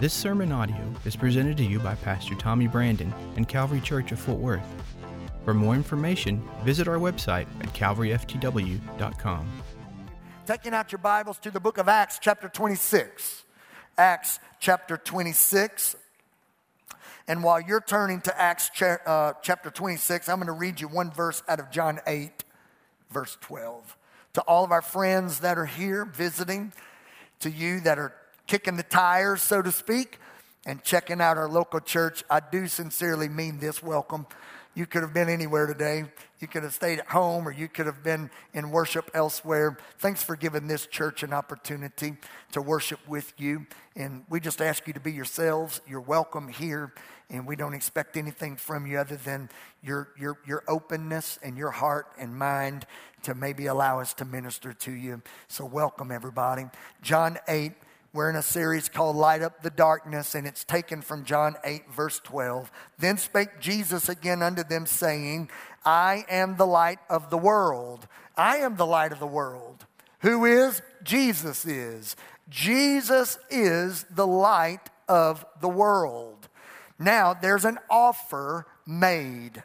This sermon audio is presented to you by Pastor Tommy Brandon and Calvary Church of Fort Worth. For more information, visit our website at calvaryftw.com. Taking out your Bibles to the book of Acts, chapter 26. Acts, chapter 26. And while you're turning to Acts cha- uh, chapter 26, I'm going to read you one verse out of John 8, verse 12. To all of our friends that are here visiting, to you that are kicking the tires, so to speak, and checking out our local church, I do sincerely mean this welcome. You could have been anywhere today. You could have stayed at home or you could have been in worship elsewhere. Thanks for giving this church an opportunity to worship with you. And we just ask you to be yourselves. You're welcome here. And we don't expect anything from you other than your, your, your openness and your heart and mind to maybe allow us to minister to you. So, welcome, everybody. John 8, we're in a series called Light Up the Darkness, and it's taken from John 8, verse 12. Then spake Jesus again unto them, saying, I am the light of the world. I am the light of the world. Who is? Jesus is. Jesus is the light of the world. Now, there's an offer made.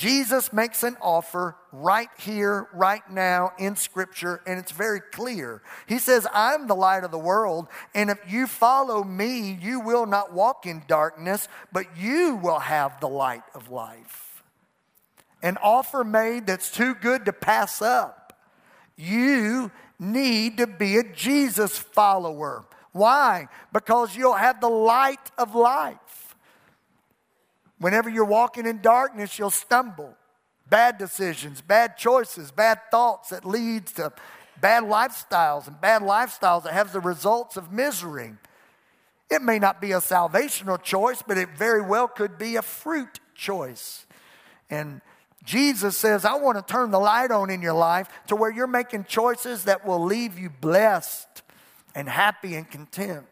Jesus makes an offer right here, right now in Scripture, and it's very clear. He says, I'm the light of the world, and if you follow me, you will not walk in darkness, but you will have the light of life. An offer made that's too good to pass up. You need to be a Jesus follower. Why? Because you'll have the light of life. Whenever you're walking in darkness, you'll stumble. Bad decisions, bad choices, bad thoughts that leads to bad lifestyles and bad lifestyles that have the results of misery. It may not be a salvational choice, but it very well could be a fruit choice. And Jesus says, I want to turn the light on in your life to where you're making choices that will leave you blessed and happy and content.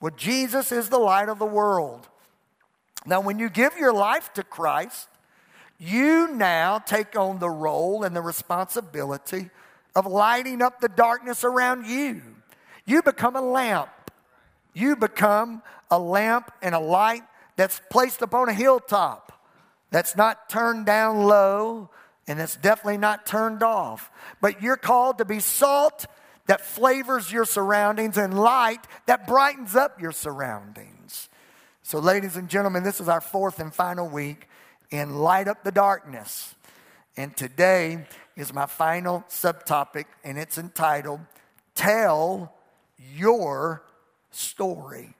Well, Jesus is the light of the world. Now, when you give your life to Christ, you now take on the role and the responsibility of lighting up the darkness around you. You become a lamp. You become a lamp and a light that's placed upon a hilltop, that's not turned down low, and that's definitely not turned off. But you're called to be salt that flavors your surroundings and light that brightens up your surroundings. So, ladies and gentlemen, this is our fourth and final week in Light Up the Darkness. And today is my final subtopic, and it's entitled Tell Your Story.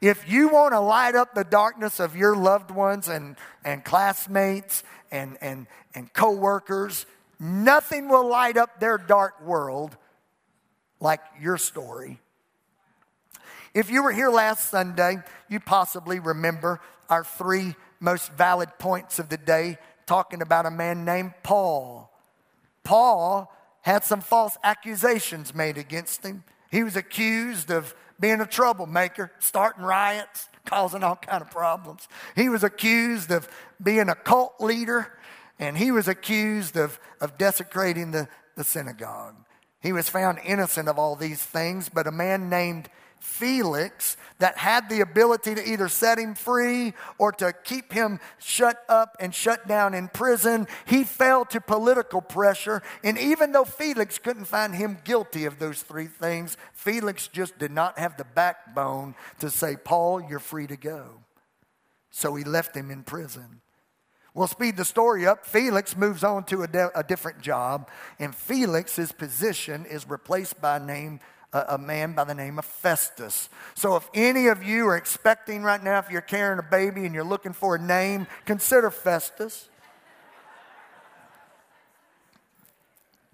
If you want to light up the darkness of your loved ones and, and classmates and, and, and co workers, nothing will light up their dark world like your story. If you were here last Sunday, you possibly remember our three most valid points of the day talking about a man named Paul. Paul had some false accusations made against him. He was accused of being a troublemaker, starting riots, causing all kind of problems. He was accused of being a cult leader, and he was accused of, of desecrating the, the synagogue. He was found innocent of all these things, but a man named Felix that had the ability to either set him free or to keep him shut up and shut down in prison. He fell to political pressure. And even though Felix couldn't find him guilty of those three things, Felix just did not have the backbone to say, Paul, you're free to go. So he left him in prison. We'll speed the story up. Felix moves on to a, de- a different job, and Felix's position is replaced by a name a man by the name of Festus. So if any of you are expecting right now, if you're carrying a baby and you're looking for a name, consider Festus.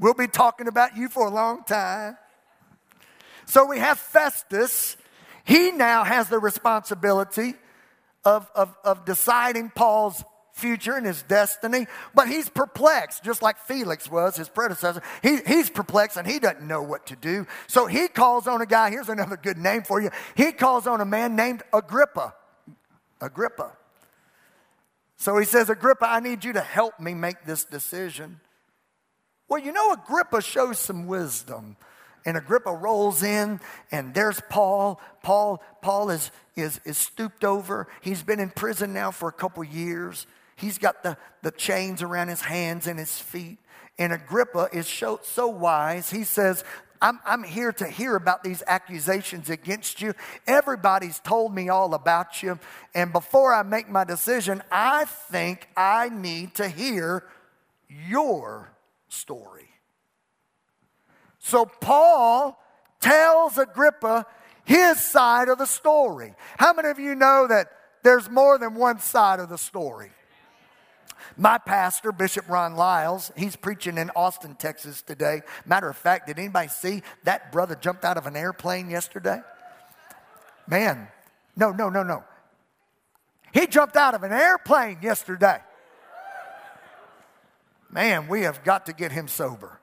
We'll be talking about you for a long time. So we have Festus. He now has the responsibility of, of, of deciding Paul's future and his destiny, but he's perplexed, just like Felix was, his predecessor. He, he's perplexed and he doesn't know what to do. So he calls on a guy, here's another good name for you. He calls on a man named Agrippa. Agrippa. So he says, Agrippa, I need you to help me make this decision. Well, you know, Agrippa shows some wisdom. and Agrippa rolls in, and there's Paul. Paul, Paul is, is, is stooped over. He's been in prison now for a couple years. He's got the, the chains around his hands and his feet. And Agrippa is so, so wise. He says, I'm, I'm here to hear about these accusations against you. Everybody's told me all about you. And before I make my decision, I think I need to hear your story. So Paul tells Agrippa his side of the story. How many of you know that there's more than one side of the story? My pastor, Bishop Ron Lyles, he's preaching in Austin, Texas today. Matter of fact, did anybody see that brother jumped out of an airplane yesterday? Man, no, no, no, no. He jumped out of an airplane yesterday. Man, we have got to get him sober.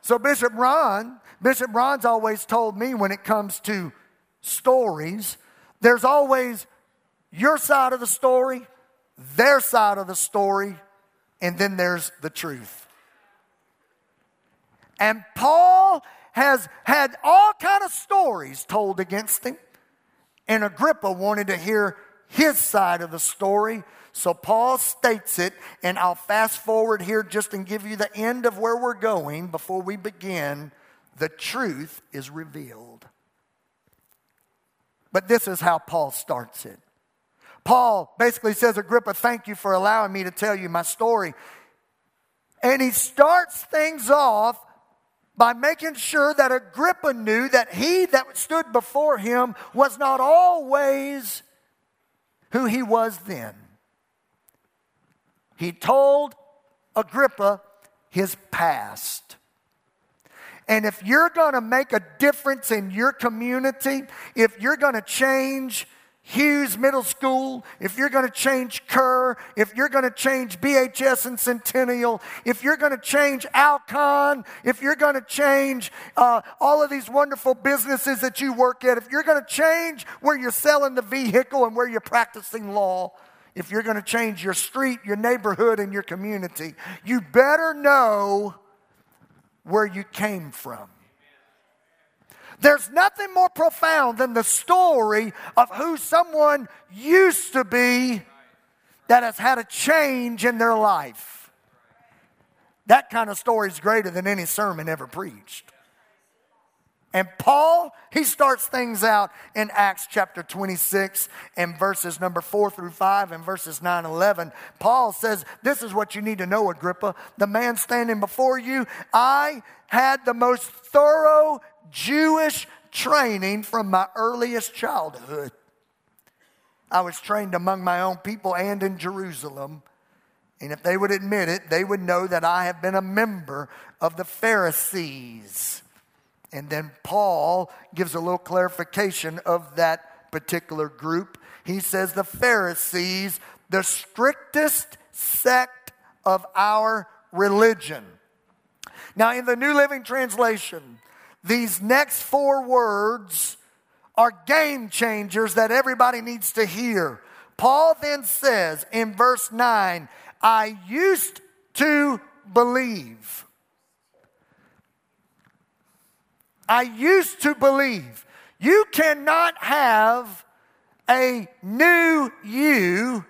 so, Bishop Ron, Bishop Ron's always told me when it comes to stories, there's always your side of the story, their side of the story, and then there's the truth. And Paul has had all kind of stories told against him, and Agrippa wanted to hear his side of the story. So Paul states it, and I'll fast forward here just and give you the end of where we're going before we begin. The truth is revealed. But this is how Paul starts it. Paul basically says, Agrippa, thank you for allowing me to tell you my story. And he starts things off by making sure that Agrippa knew that he that stood before him was not always who he was then. He told Agrippa his past. And if you're going to make a difference in your community, if you're going to change Hughes Middle School, if you're going to change Kerr, if you're going to change BHS and Centennial, if you're going to change Alcon, if you're going to change uh, all of these wonderful businesses that you work at, if you're going to change where you're selling the vehicle and where you're practicing law, if you're going to change your street, your neighborhood, and your community, you better know where you came from. There's nothing more profound than the story of who someone used to be that has had a change in their life. That kind of story is greater than any sermon ever preached. And Paul, he starts things out in Acts chapter 26 and verses number 4 through 5 and verses 9 and 11. Paul says, This is what you need to know, Agrippa. The man standing before you, I had the most thorough Jewish training from my earliest childhood. I was trained among my own people and in Jerusalem. And if they would admit it, they would know that I have been a member of the Pharisees. And then Paul gives a little clarification of that particular group. He says the Pharisees, the strictest sect of our religion. Now, in the New Living Translation, these next four words are game changers that everybody needs to hear. Paul then says in verse 9, I used to believe. I used to believe. You cannot have a new you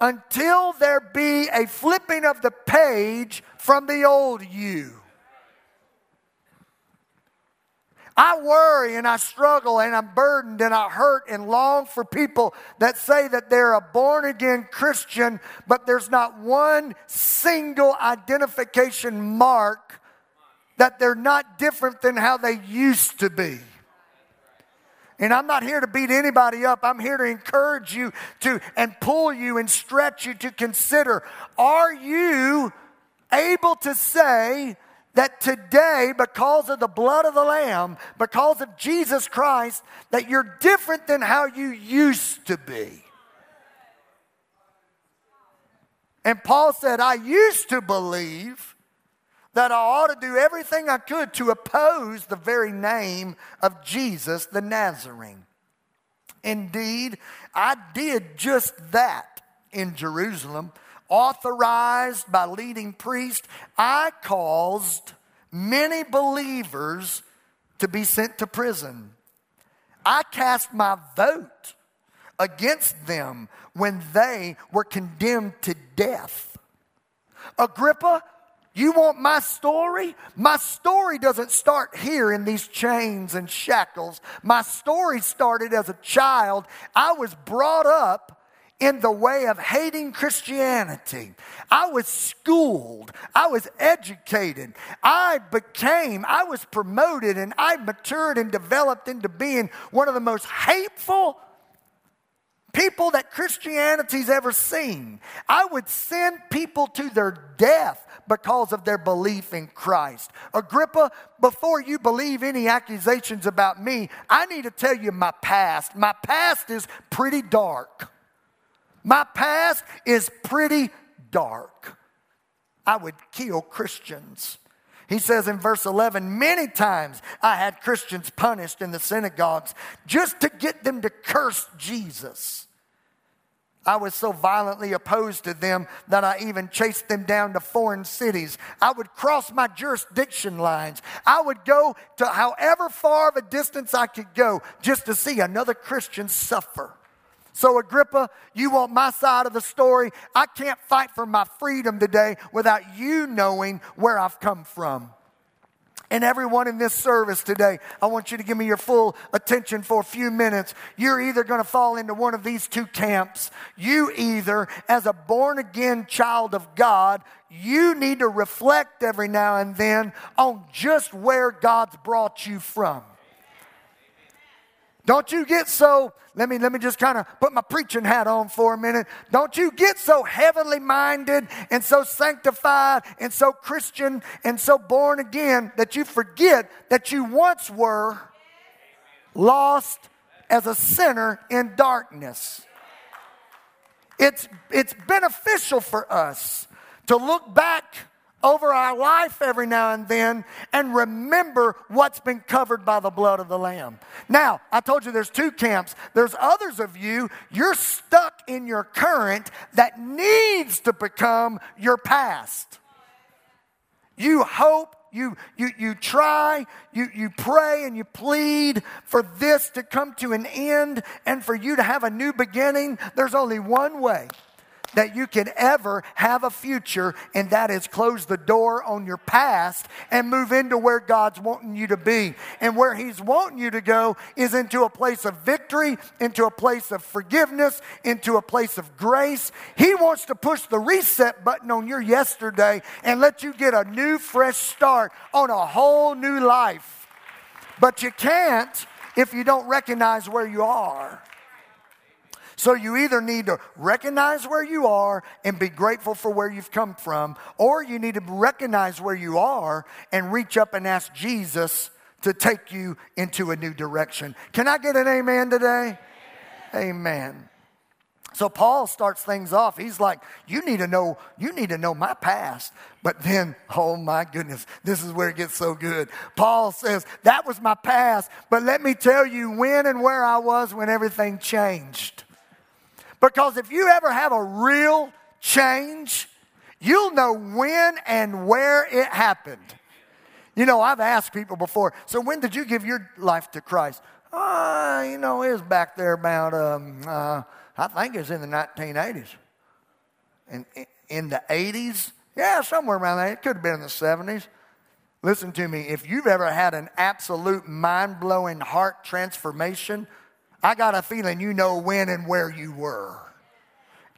until there be a flipping of the page from the old you. I worry and I struggle and I'm burdened and I hurt and long for people that say that they're a born again Christian, but there's not one single identification mark that they're not different than how they used to be. And I'm not here to beat anybody up. I'm here to encourage you to and pull you and stretch you to consider are you able to say that today, because of the blood of the Lamb, because of Jesus Christ, that you're different than how you used to be? And Paul said, I used to believe that I ought to do everything I could to oppose the very name of Jesus the Nazarene. Indeed, I did just that in Jerusalem authorized by leading priests, I caused many believers to be sent to prison. I cast my vote against them when they were condemned to death. Agrippa, you want my story? My story doesn't start here in these chains and shackles. My story started as a child. I was brought up in the way of hating Christianity. I was schooled. I was educated. I became, I was promoted, and I matured and developed into being one of the most hateful people that Christianity's ever seen. I would send people to their death because of their belief in Christ. Agrippa, before you believe any accusations about me, I need to tell you my past. My past is pretty dark. My past is pretty dark. I would kill Christians. He says in verse 11, many times I had Christians punished in the synagogues just to get them to curse Jesus. I was so violently opposed to them that I even chased them down to foreign cities. I would cross my jurisdiction lines. I would go to however far of a distance I could go just to see another Christian suffer. So, Agrippa, you want my side of the story? I can't fight for my freedom today without you knowing where I've come from. And everyone in this service today, I want you to give me your full attention for a few minutes. You're either going to fall into one of these two camps. You either, as a born again child of God, you need to reflect every now and then on just where God's brought you from. Don't you get so, let me, let me just kind of put my preaching hat on for a minute. Don't you get so heavenly minded and so sanctified and so Christian and so born again that you forget that you once were lost as a sinner in darkness. It's, it's beneficial for us to look back over our life every now and then and remember what's been covered by the blood of the Lamb. Now, I told you there's two camps. There's others of you, you're stuck in your current that needs to become your past. You hope, you, you, you try, you, you pray, and you plead for this to come to an end and for you to have a new beginning. There's only one way that you can ever have a future, and that is close the door on your past and move into where God's wanting you to be. And where He's wanting you to go is into a place of victory, into a place of forgiveness, into a place of grace. He wants to push the reset button on your yesterday and let you get a new, fresh start on a whole new life. But you can't if you don't recognize where you are. So you either need to recognize where you are and be grateful for where you've come from, or you need to recognize where you are and reach up and ask Jesus to take you into a new direction. Can I get an amen today? Amen. amen. So Paul starts things off. He's like, "You need to know, you need to know my past." But then, oh my goodness, this is where it gets so good. Paul says, "That was my past, but let me tell you when and where I was when everything changed." Because if you ever have a real change, you'll know when and where it happened. You know, I've asked people before, so when did you give your life to Christ? Uh, you know, it was back there about, um, uh, I think it was in the 1980s. And in the 80s, yeah, somewhere around there. It could have been in the 70s. Listen to me, if you've ever had an absolute mind blowing heart transformation, I got a feeling you know when and where you were.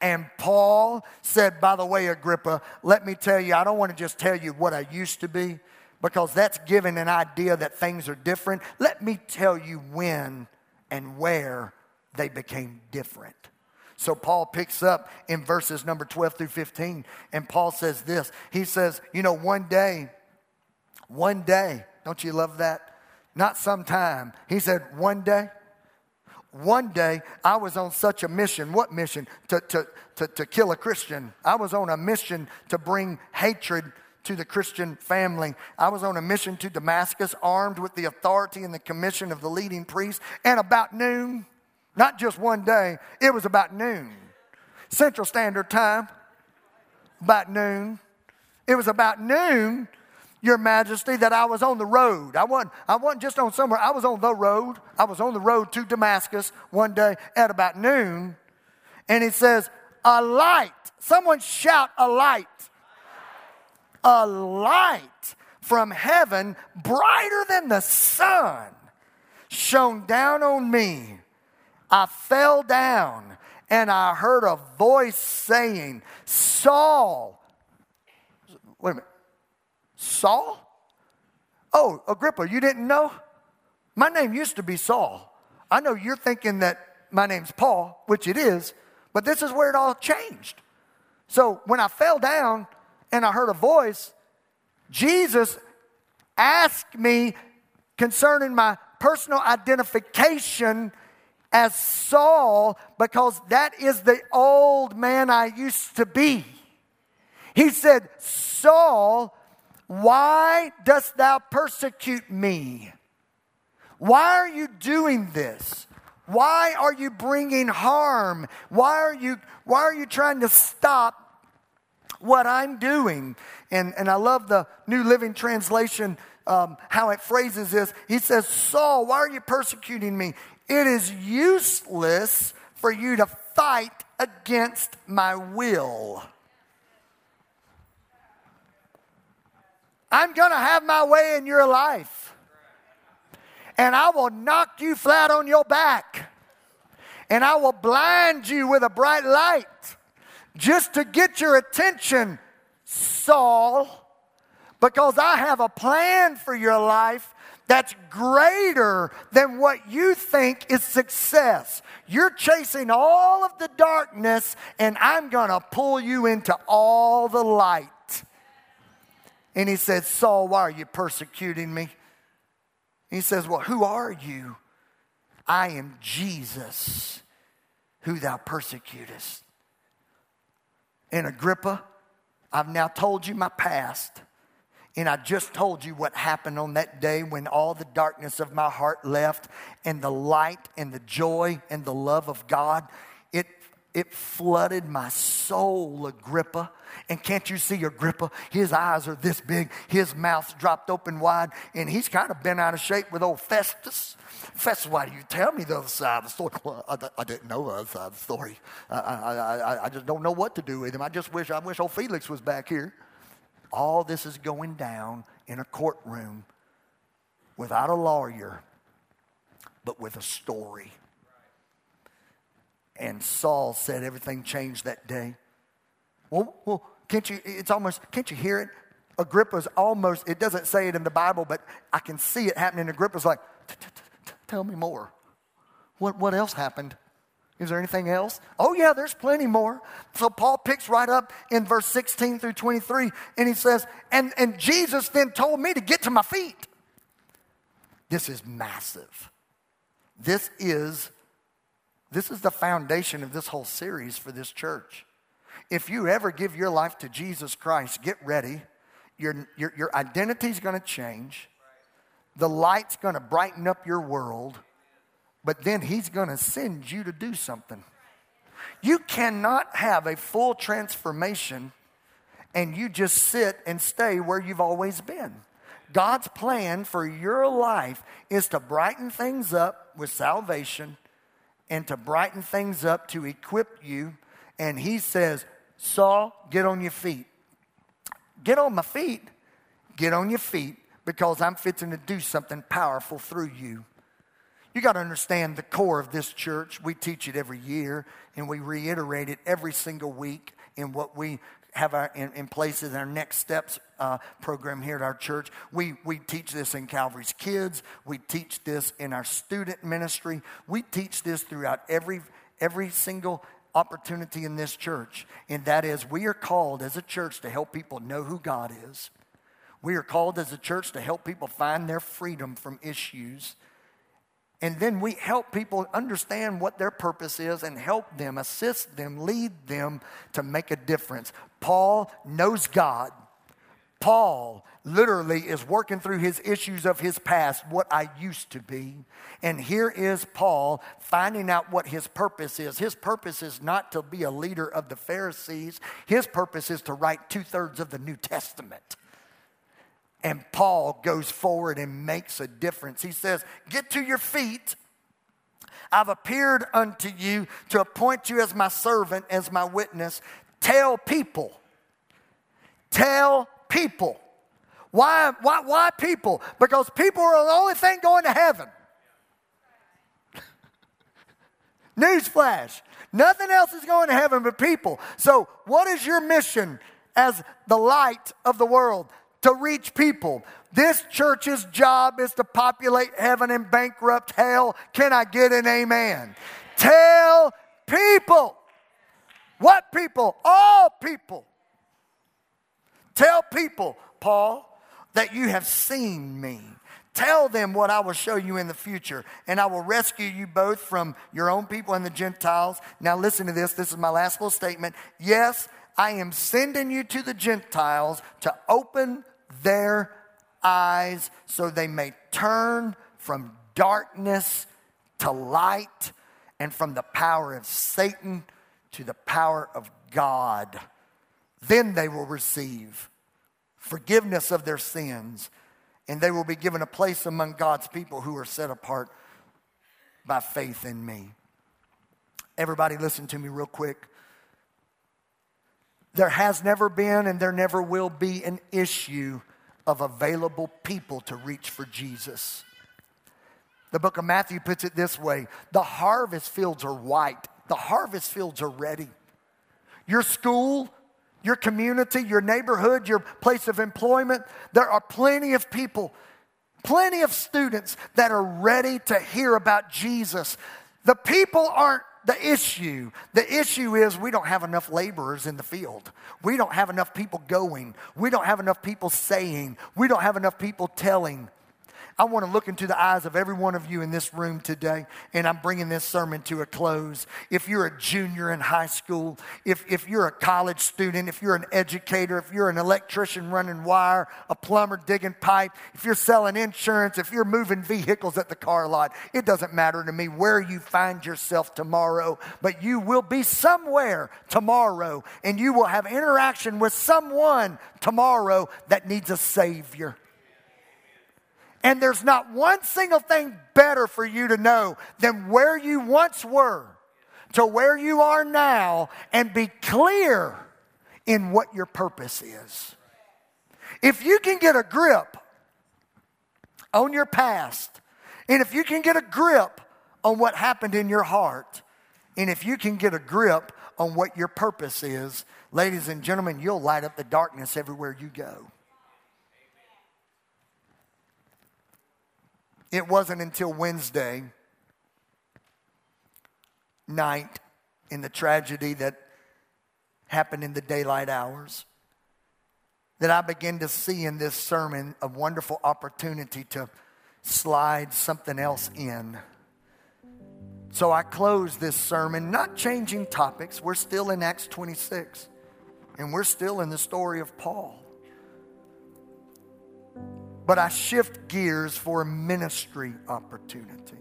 And Paul said, by the way, Agrippa, let me tell you, I don't want to just tell you what I used to be because that's giving an idea that things are different. Let me tell you when and where they became different. So Paul picks up in verses number 12 through 15, and Paul says this. He says, You know, one day, one day, don't you love that? Not sometime. He said, One day, one day I was on such a mission. What mission? To, to, to, to kill a Christian. I was on a mission to bring hatred to the Christian family. I was on a mission to Damascus, armed with the authority and the commission of the leading priest. And about noon, not just one day, it was about noon, Central Standard Time. about noon. It was about noon, Your Majesty, that I was on the road. I wasn't, I wasn't just on somewhere, I was on the road. I was on the road to Damascus one day at about noon. And he says, A light. Someone shout, A light. A light from heaven, brighter than the sun, shone down on me. I fell down and I heard a voice saying, Saul. Wait a minute. Saul? Oh, Agrippa, you didn't know? My name used to be Saul. I know you're thinking that my name's Paul, which it is, but this is where it all changed. So when I fell down and I heard a voice, Jesus asked me concerning my personal identification as Saul because that is the old man I used to be. He said, Saul, why dost thou persecute me? Why are you doing this? Why are you bringing harm? Why are you, why are you trying to stop what I'm doing? And, and I love the New Living Translation, um, how it phrases this. He says, Saul, why are you persecuting me? It is useless for you to fight against my will. I'm going to have my way in your life. And I will knock you flat on your back. And I will blind you with a bright light just to get your attention, Saul, because I have a plan for your life that's greater than what you think is success. You're chasing all of the darkness, and I'm going to pull you into all the light. And he said, Saul, why are you persecuting me? He says, Well, who are you? I am Jesus, who thou persecutest. And Agrippa, I've now told you my past. And I just told you what happened on that day when all the darkness of my heart left and the light and the joy and the love of God, it, flooded my soul, Agrippa. And can't you see Agrippa? His eyes are this big, his mouth's dropped open wide, and he's kind of been out of shape with old Festus. Festus, why do you tell me the other side of the story? Well, I, I didn't know the other side of the story. I, I, I, I just don't know what to do with him. I just wish I wish old Felix was back here. All this is going down in a courtroom without a lawyer, but with a story. And Saul said everything changed that day. Well, well, can't you, it's almost, can't you hear it? Agrippa's almost, it doesn't say it in the Bible, but I can see it happening. Agrippa's like, tell me more. What, what else happened? Is there anything else? Oh, yeah, there's plenty more. So Paul picks right up in verse 16 through 23, and he says, and, and Jesus then told me to get to my feet. This is massive. This is, this is the foundation of this whole series for this church. If you ever give your life to Jesus Christ, get ready. Your, your, your identity is going to change. The light's going to brighten up your world but then He's going to send you to do something. You cannot have a full transformation and you just sit and stay where you've always been. God's plan for your life is to brighten things up with salvation and to brighten things up to equip you. And He says, Saul, get on your feet. Get on my feet. Get on your feet because I'm fitting to do something powerful through you. You got to understand the core of this church. We teach it every year and we reiterate it every single week in what we have our, in, in place in our next steps uh, program here at our church. We, we teach this in Calvary's Kids. We teach this in our student ministry. We teach this throughout every, every single opportunity in this church. And that is, we are called as a church to help people know who God is. We are called as a church to help people find their freedom from issues and then we help people understand what their purpose is and help them, assist them, lead them to make a difference. Paul knows God. Paul literally is working through his issues of his past, what I used to be. And here is Paul finding out what his purpose is. His purpose is not to be a leader of the Pharisees, his purpose is to write two thirds of the New Testament. And Paul goes forward and makes a difference. He says, Get to your feet. I've appeared unto you to appoint you as my servant, as my witness. Tell people. Tell people why, why, why people? Because people are the only thing going to heaven. Newsflash. Nothing else is going to heaven but people. So, what is your mission as the light of the world? To reach people. This church's job is to populate heaven and bankrupt hell. Can I get an amen? Tell people. What people? All people. Tell people, Paul, that you have seen me. Tell them what I will show you in the future, and I will rescue you both from your own people and the Gentiles. Now, listen to this. This is my last little statement. Yes, I am sending you to the Gentiles to open their eyes so they may turn from darkness to light and from the power of Satan to the power of God. Then they will receive forgiveness of their sins, and they will be given a place among God's people who are set apart by faith in me. Everybody, listen to me real quick. There has never been and there never will be an issue of available people to reach for Jesus. The book of Matthew puts it this way the harvest fields are white, the harvest fields are ready. Your school, your community, your neighborhood, your place of employment. There are plenty of people, plenty of students that are ready to hear about Jesus. The people aren't the issue. The issue is we don't have enough laborers in the field. We don't have enough people going. We don't have enough people saying. We don't have enough people telling. I want to look into the eyes of every one of you in this room today, and I'm bringing this sermon to a close. If you're a junior in high school, if, if you're a college student, if you're an educator, if you're an electrician running wire, a plumber digging pipe, if you're selling insurance, if you're moving vehicles at the car lot, it doesn't matter to me where you find yourself tomorrow, but you will be somewhere tomorrow, and you will have interaction with someone tomorrow that needs a Savior. And there's not one single thing better for you to know than where you once were to where you are now and be clear in what your purpose is. If you can get a grip on your past, and if you can get a grip on what happened in your heart, and if you can get a grip on what your purpose is, ladies and gentlemen, you'll light up the darkness everywhere you go. It wasn't until Wednesday night in the tragedy that happened in the daylight hours that I began to see in this sermon a wonderful opportunity to slide something else in. So I close this sermon, not changing topics. We're still in Acts 26, and we're still in the story of Paul but I shift gears for a ministry opportunity.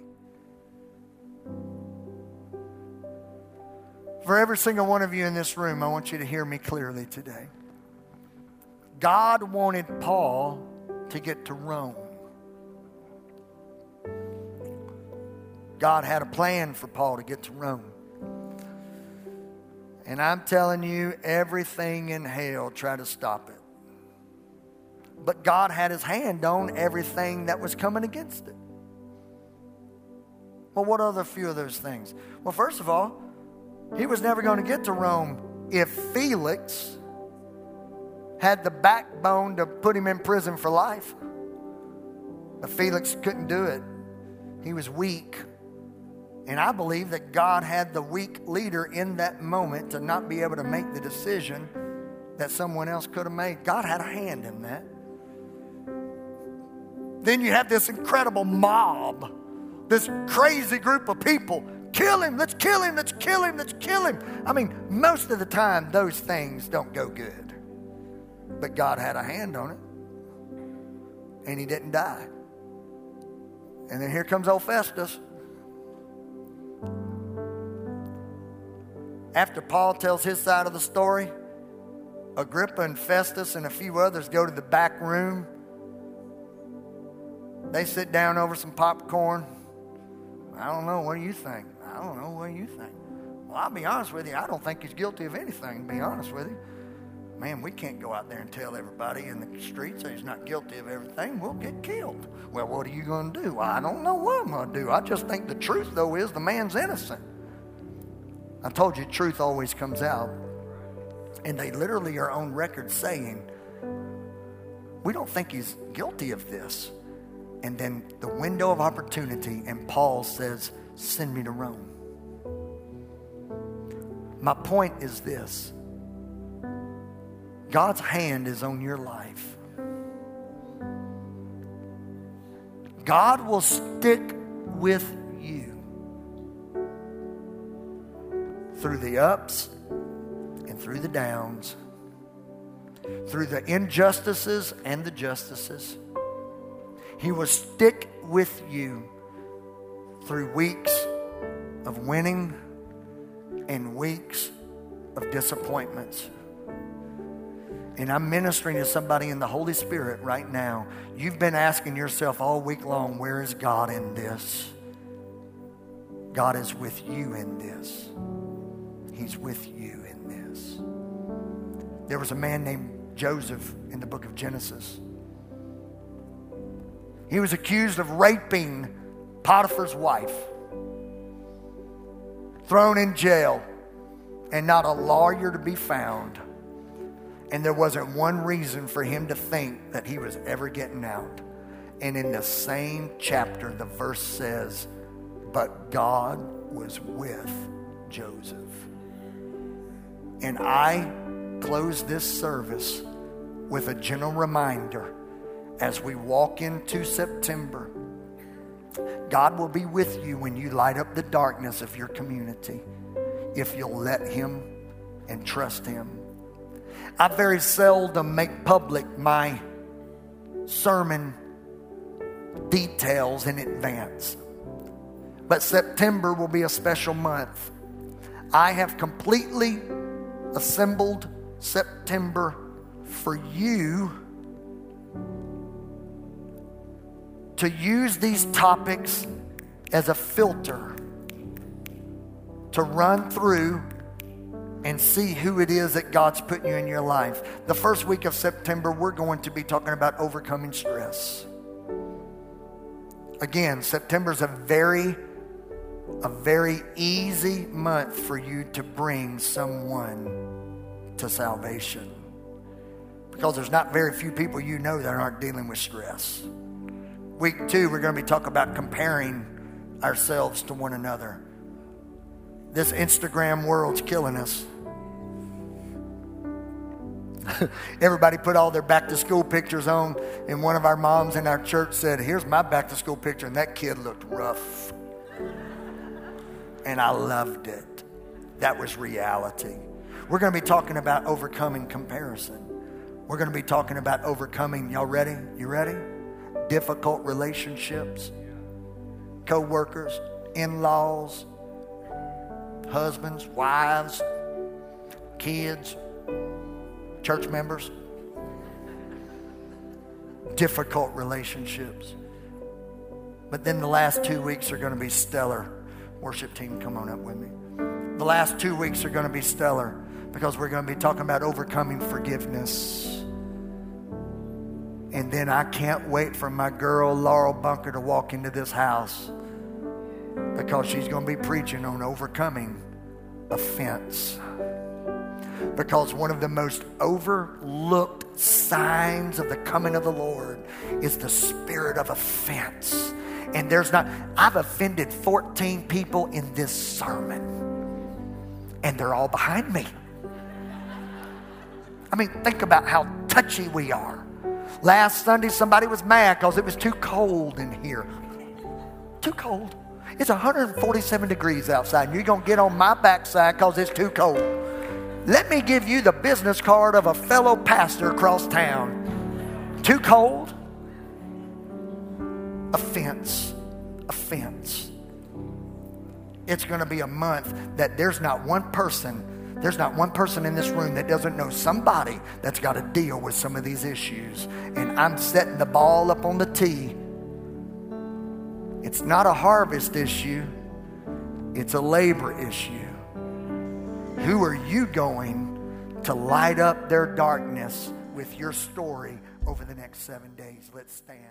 For every single one of you in this room, I want you to hear me clearly today. God wanted Paul to get to Rome. God had a plan for Paul to get to Rome. And I'm telling you, everything in hell tried to stop it. But God had his hand on everything that was coming against it. Well, what the few of those things? Well, first of all, he was never going to get to Rome if Felix had the backbone to put him in prison for life. But Felix couldn't do it. He was weak. And I believe that God had the weak leader in that moment to not be able to make the decision that someone else could have made. God had a hand in that. Then you have this incredible mob, this crazy group of people. Kill him, let's kill him, let's kill him, let's kill him. I mean, most of the time, those things don't go good. But God had a hand on it. and he didn't die. And then here comes old Festus. After Paul tells his side of the story, Agrippa and Festus and a few others go to the back room. They sit down over some popcorn. I don't know. What do you think? I don't know. What do you think? Well, I'll be honest with you. I don't think he's guilty of anything, to be honest with you. Man, we can't go out there and tell everybody in the streets that he's not guilty of everything. We'll get killed. Well, what are you going to do? I don't know what I'm going to do. I just think the truth, though, is the man's innocent. I told you, truth always comes out. And they literally are on record saying, We don't think he's guilty of this. And then the window of opportunity, and Paul says, Send me to Rome. My point is this God's hand is on your life. God will stick with you through the ups and through the downs, through the injustices and the justices. He will stick with you through weeks of winning and weeks of disappointments. And I'm ministering to somebody in the Holy Spirit right now. You've been asking yourself all week long, where is God in this? God is with you in this. He's with you in this. There was a man named Joseph in the book of Genesis. He was accused of raping Potiphar's wife, thrown in jail, and not a lawyer to be found. And there wasn't one reason for him to think that he was ever getting out. And in the same chapter, the verse says, But God was with Joseph. And I close this service with a gentle reminder as we walk into September, God will be with you when you light up the darkness of your community if you'll let Him and trust Him. I very seldom make public my sermon details in advance, but September will be a special month. I have completely assembled September for you to use these topics as a filter to run through and see who it is that God's putting you in your life. The first week of September, we're going to be talking about overcoming stress. Again, September is a very a very easy month for you to bring someone to salvation. Because there's not very few people you know that aren't dealing with stress. Week two, we're going to be talking about comparing ourselves to one another. This Instagram world's killing us. Everybody put all their back to school pictures on, and one of our moms in our church said, Here's my back to school picture, and that kid looked rough. And I loved it. That was reality. We're going to be talking about overcoming comparison. We're going to be talking about overcoming, y'all ready? You ready? Difficult relationships, co workers, in laws, husbands, wives, kids, church members. Difficult relationships. But then the last two weeks are going to be stellar. Worship team, come on up with me. The last two weeks are going to be stellar because we're going to be talking about overcoming forgiveness. And then I can't wait for my girl Laurel Bunker to walk into this house because she's going to be preaching on overcoming offense. Because one of the most overlooked signs of the coming of the Lord is the spirit of offense. And there's not, I've offended 14 people in this sermon, and they're all behind me. I mean, think about how touchy we are. Last Sunday, somebody was mad because it was too cold in here. Too cold. It's 147 degrees outside, and you're going to get on my backside because it's too cold. Let me give you the business card of a fellow pastor across town. Too cold? offense, offense. It's going to be a month that there's not one person there's not one person in this room that doesn't know somebody that's got to deal with some of these issues. And I'm setting the ball up on the tee. It's not a harvest issue, it's a labor issue. Who are you going to light up their darkness with your story over the next seven days? Let's stand.